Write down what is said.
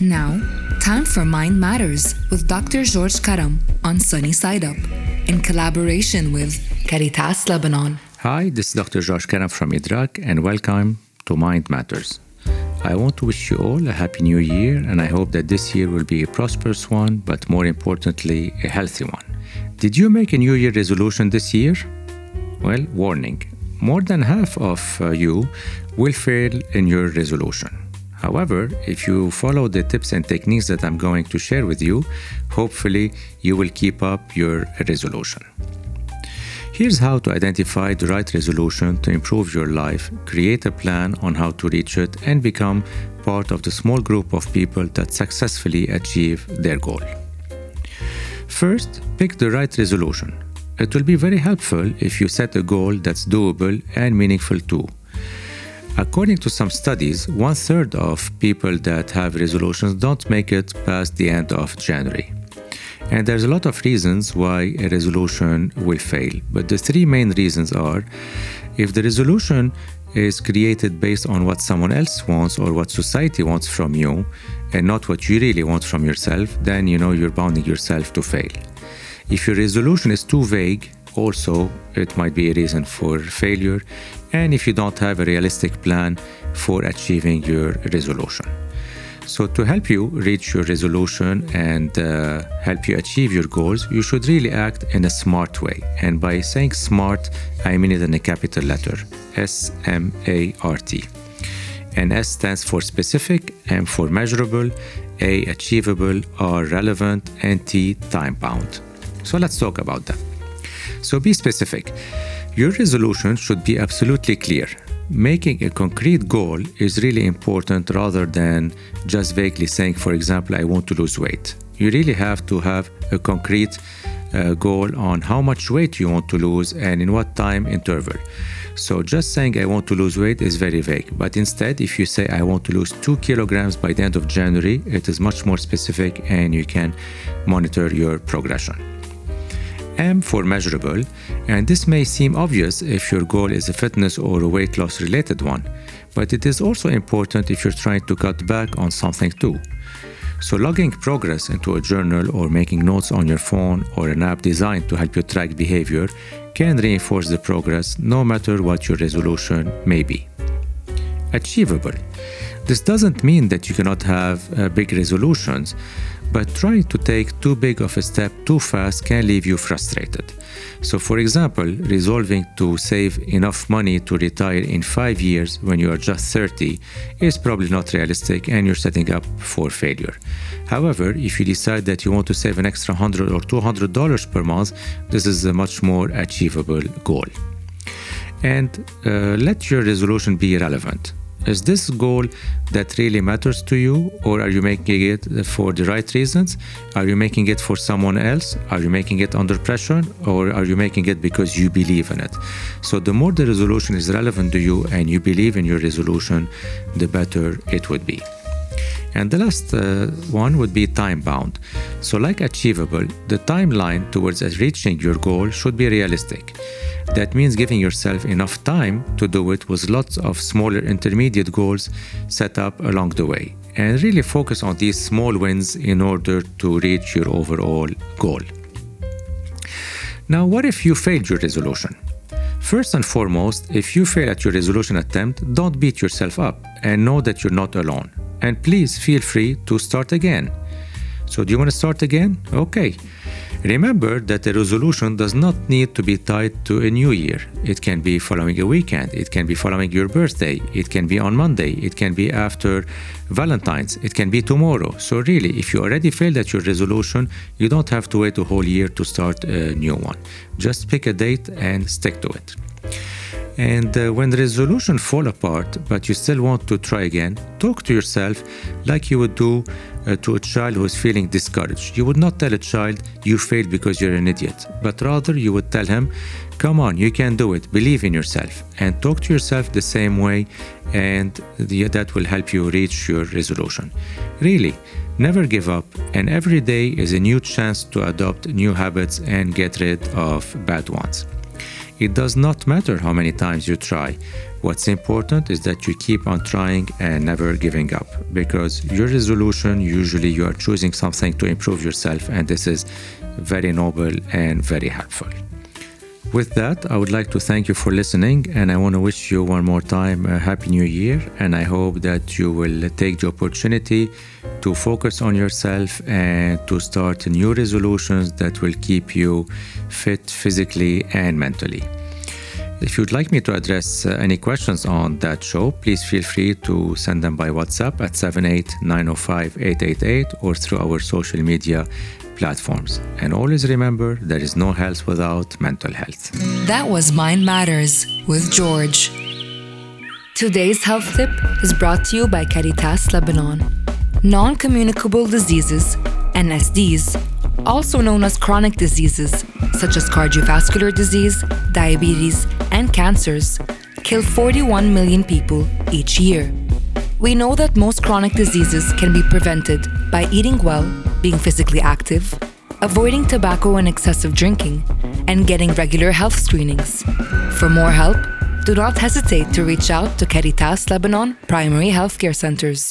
Now, time for Mind Matters with Dr. George Karam on Sunny Side Up in collaboration with Caritas Lebanon. Hi, this is Dr. George Karam from Idrak, and welcome to Mind Matters. I want to wish you all a happy new year, and I hope that this year will be a prosperous one, but more importantly, a healthy one. Did you make a New Year resolution this year? Well, warning more than half of uh, you will fail in your resolution. However, if you follow the tips and techniques that I'm going to share with you, hopefully you will keep up your resolution. Here's how to identify the right resolution to improve your life, create a plan on how to reach it, and become part of the small group of people that successfully achieve their goal. First, pick the right resolution. It will be very helpful if you set a goal that's doable and meaningful too. According to some studies, one third of people that have resolutions don't make it past the end of January. And there's a lot of reasons why a resolution will fail. But the three main reasons are if the resolution is created based on what someone else wants or what society wants from you and not what you really want from yourself, then you know you're bounding yourself to fail. If your resolution is too vague, also it might be a reason for failure, and if you don't have a realistic plan for achieving your resolution. So, to help you reach your resolution and uh, help you achieve your goals, you should really act in a smart way. And by saying smart, I mean it in a capital letter S M A R T. And S stands for specific, M for measurable, A achievable, R relevant, and T time bound. So let's talk about that. So be specific. Your resolution should be absolutely clear. Making a concrete goal is really important rather than just vaguely saying, for example, I want to lose weight. You really have to have a concrete uh, goal on how much weight you want to lose and in what time interval. So just saying I want to lose weight is very vague. But instead, if you say I want to lose two kilograms by the end of January, it is much more specific and you can monitor your progression. M for measurable, and this may seem obvious if your goal is a fitness or a weight loss related one, but it is also important if you're trying to cut back on something too. So, logging progress into a journal or making notes on your phone or an app designed to help you track behavior can reinforce the progress no matter what your resolution may be. Achievable. This doesn't mean that you cannot have uh, big resolutions, but trying to take too big of a step too fast can leave you frustrated. So, for example, resolving to save enough money to retire in five years when you are just 30 is probably not realistic and you're setting up for failure. However, if you decide that you want to save an extra 100 or 200 dollars per month, this is a much more achievable goal. And uh, let your resolution be relevant. Is this goal that really matters to you, or are you making it for the right reasons? Are you making it for someone else? Are you making it under pressure, or are you making it because you believe in it? So, the more the resolution is relevant to you and you believe in your resolution, the better it would be. And the last uh, one would be time bound. So, like achievable, the timeline towards reaching your goal should be realistic. That means giving yourself enough time to do it with lots of smaller intermediate goals set up along the way. And really focus on these small wins in order to reach your overall goal. Now, what if you failed your resolution? First and foremost, if you fail at your resolution attempt, don't beat yourself up and know that you're not alone. And please feel free to start again. So, do you want to start again? Okay. Remember that the resolution does not need to be tied to a new year. It can be following a weekend, it can be following your birthday, it can be on Monday, it can be after Valentine's, it can be tomorrow. So, really, if you already failed at your resolution, you don't have to wait a whole year to start a new one. Just pick a date and stick to it. And uh, when the resolution fall apart, but you still want to try again, talk to yourself like you would do uh, to a child who is feeling discouraged. You would not tell a child you failed because you're an idiot, but rather you would tell him, "Come on, you can do it. Believe in yourself." And talk to yourself the same way, and the, that will help you reach your resolution. Really, never give up, and every day is a new chance to adopt new habits and get rid of bad ones. It does not matter how many times you try. What's important is that you keep on trying and never giving up because your resolution usually you are choosing something to improve yourself, and this is very noble and very helpful. With that, I would like to thank you for listening, and I want to wish you one more time a Happy New Year. And I hope that you will take the opportunity to focus on yourself and to start new resolutions that will keep you fit physically and mentally. If you'd like me to address uh, any questions on that show, please feel free to send them by WhatsApp at 78905 or through our social media platforms. And always remember there is no health without mental health. That was Mind Matters with George. Today's health tip is brought to you by Caritas Lebanon. Non communicable diseases, NCDs, also known as chronic diseases such as cardiovascular disease, diabetes, and cancers, kill 41 million people each year. We know that most chronic diseases can be prevented by eating well, being physically active, avoiding tobacco and excessive drinking, and getting regular health screenings. For more help, do not hesitate to reach out to Caritas Lebanon Primary Healthcare Centers.